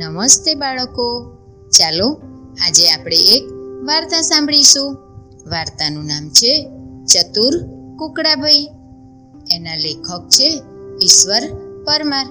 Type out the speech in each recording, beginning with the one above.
નમસ્તે બાળકો. ચાલો, આજે આપણે એક વાર્તા સાંભળીશું. વાર્તાનું નામ છે ચતુર કુકડાભાઈ. એના લેખક છે ઈશ્વર પરમાર.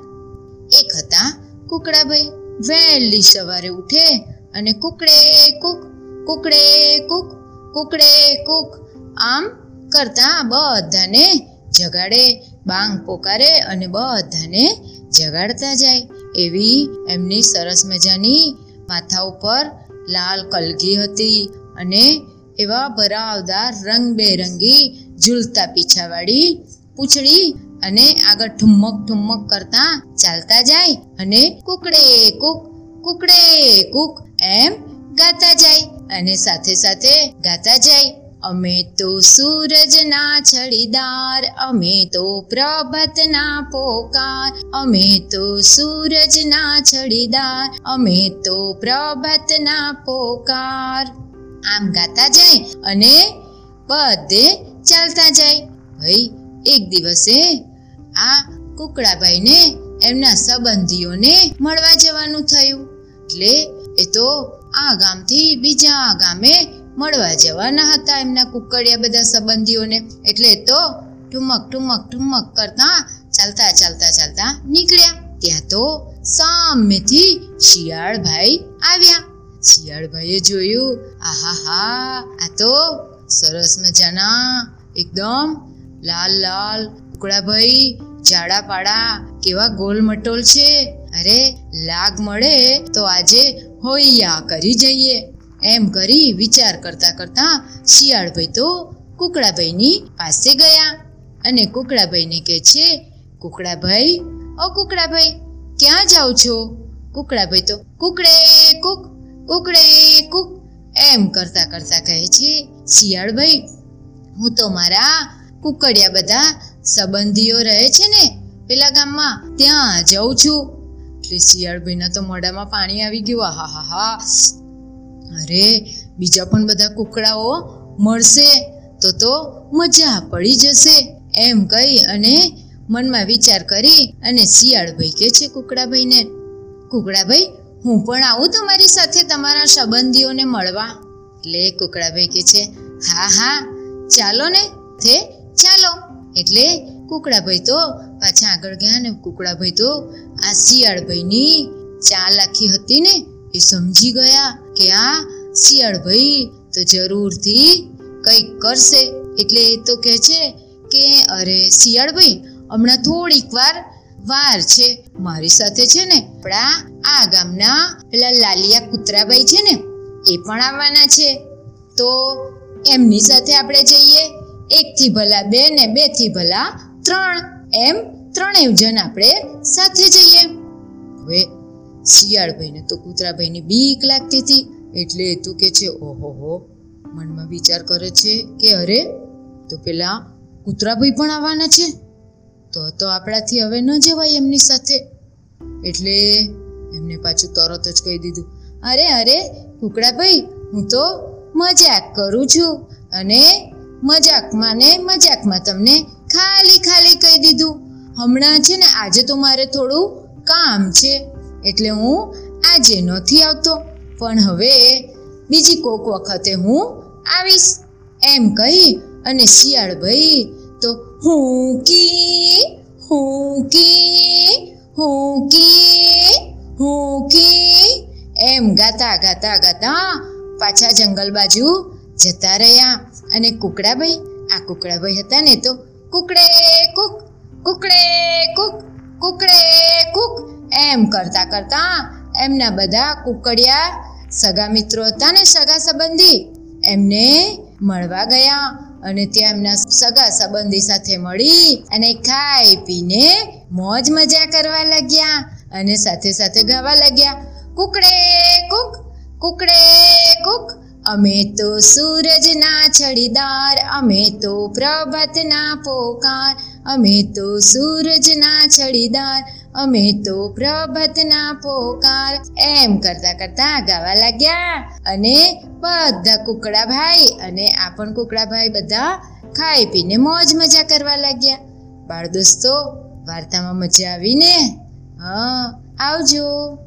એક હતા કુકડાભાઈ, વહેલી સવારે ઉઠે અને કુકડે કુક કુકડે કુક કુકડે કુક, આમ કરતા બધાને જગાડે, બાંગ પોકારે અને બધાને જગાડતા જાય. એવી એમની સરસ મજાની માથા ઉપર લાલ કલગી હતી અને એવા ભરાવદાર રંગબેરંગી ઝૂલતા પીછાવાળી પૂંછડી અને આગળ ઠુમક ઠુમક કરતા ચાલતા જાય અને કુકડે કુક કુકડે કુક એમ ગાતા જાય અને સાથે સાથે ગાતા જાય. અમે તો સૂરજના છડીદાર અમે તો પ્રભાતના પોકાર, અમે તો સૂરજના છડીદાર અમે તો પ્રભાતના પોકાર. આમ ગાતા જાય અને બધે ચાલતા જાય. ભાઈ, એક દિવસે આ કુકડાભાઈને એમના સંબંધીઓને મળવા જવાનું થયું. એટલે એ તો આ ગામથી બીજા ગામે મળવા જવાના હતા એમના કુકડિયા બધા સંબંધીઓને. એટલે તો ઠુમક ઠુમક ઠુમક કરતા ચાલતા ચાલતા ચાલતા નીકળ્યા. ત્યાં તો સામેથી શિયાળભાઈ આવ્યા. શિયાળભાઈએ જોયું, આહા હા, આ તો સરસ મજાના, એકદમ લાલ લાલ કુકડાભાઈ જાડા પાડા કેવા ગોલ મટોલ છે. અરે, લાગ મળે તો આજે હોઈયા કરી જઈએ. એમ કરી વિચાર કરતા કરતા શિયાળભાઈ તો કુકડાભાઈની પાસે ગયા અને કુકડાભાઈને કહે છે, કુકડાભાઈ, ઓ કુકડાભાઈ, ક્યાં જાઓ છો? કુકડાભાઈ તો, કુકડે કુક કુકડે કુક. એમ કરતા કરતા કહે છે, શિયાળભાઈ, હું તો મારા કુકડિયા બધા સંબંધીઓ રહે છે ને, પેલા ગામમાં ત્યાં જાઉં છું. એટલે શિયાળભાઈના તો મોઢામાં પાણી આવી ગયું આહા હા હા અરે, બીજા પણ બધા કુકડાઓ મળશે, તો તો મજા પડી જશે. એમ કહી અને મનમાં વિચાર કરી અને શિયાળભાઈ કે છે, કુકડાભાઈને, કુકડાભાઈ, હું પણ આવું તમારી સાથે તમારા સંબંધીઓને મળવા? એટલે કુકડાભાઈ કે છે, હા હા, ચાલો ને, થે, ચાલો. એટલે કુકડાભાઈ તો પાછા આગળ ગયા ને કુકડાભાઈ તો આ શિયાળભાઈની ચાલાકી હતી ને એ સમજી ગયા કે આ શિયાળભાઈ તો જરૂરથી કંઈક કરશે. એટલે એ તો કહે છે કે, અરે શિયાળભાઈ હમણાં થોડીક વાર વાર છે મારી સાથે છે ને આપણા આ ગામના પેલા લાલિયા કૂતરાભાઈ છે ને, એ પણ આવવાના છે. તો એમની સાથે આપણે જઈએ. એકથી ભલા બે ને બેથી ભલા ત્રણ, એમ ત્રણેય જણ આપણે સાથે જઈએ. હવે શિયાળભાઈને તો કૂતરાભાઈની બીક લાગતી હતી. એટલે એ તો કે છે, ઓહોહો, મનમાં વિચાર કરે છે કે અરે, તો પેલા કૂતરાભાઈ પણ આવવાના છે. તો તો આપણાથી હવે ન જવાય એમની સાથે. એટલે એમને પાછું તરત જ કહી દીધું, અરે અરે, કુકડાભાઈ, હું તો મજાક કરું છું અને મજાકમાં ને મજાકમાં તમને ખાલી ખાલી કહી દીધું. હમણાં છે ને, આજે તો મારે થોડું કામ છે. એટલે હું આજે નથી આવતો. પણ હવે બીજી કોક વખતે હું આવીશ. એમ કહી અને શિયાળભાઈ તો હું કી હું કી હું કી હું કી એમ ગાતા ગાતા ગાતા પાછા જંગલ બાજુ જતા રહ્યા. અને કુકડાભાઈ આ કુકડાભાઈ હતા ને તો કુકડે કુક કુકડે કુક કુકડે કુક. એમ કરતા કરતા એમના બધા કુકડિયા સગા મિત્રો હતા ને સગા સંબંધી એમને મળવા ગયા અને ત્યાં એમના સગા સંબંધી સાથે મળી અને ખાઈ પીને મોજ મજા કરવા લાગ્યા અને સાથે સાથે ગાવા લાગ્યા, કુકડે કુક કુકડે કુક, અમે તો સૂરજના છડીદાર, અમે તો પ્રભાતના પોકાર, અમે તો સૂરજના છડીદાર અમે તો પ્રભાતના પોકાર. એમ કરતા કરતા ગાવા લાગ્યા. અને બધા કુકડાભાઈ અને આ પણ કુકડાભાઈ બધા ખાઈ પીને મોજ મજા કરવા લાગ્યા. બાળ દોસ્તો, વાર્તામાં મજા આવીને? હા, આવજો.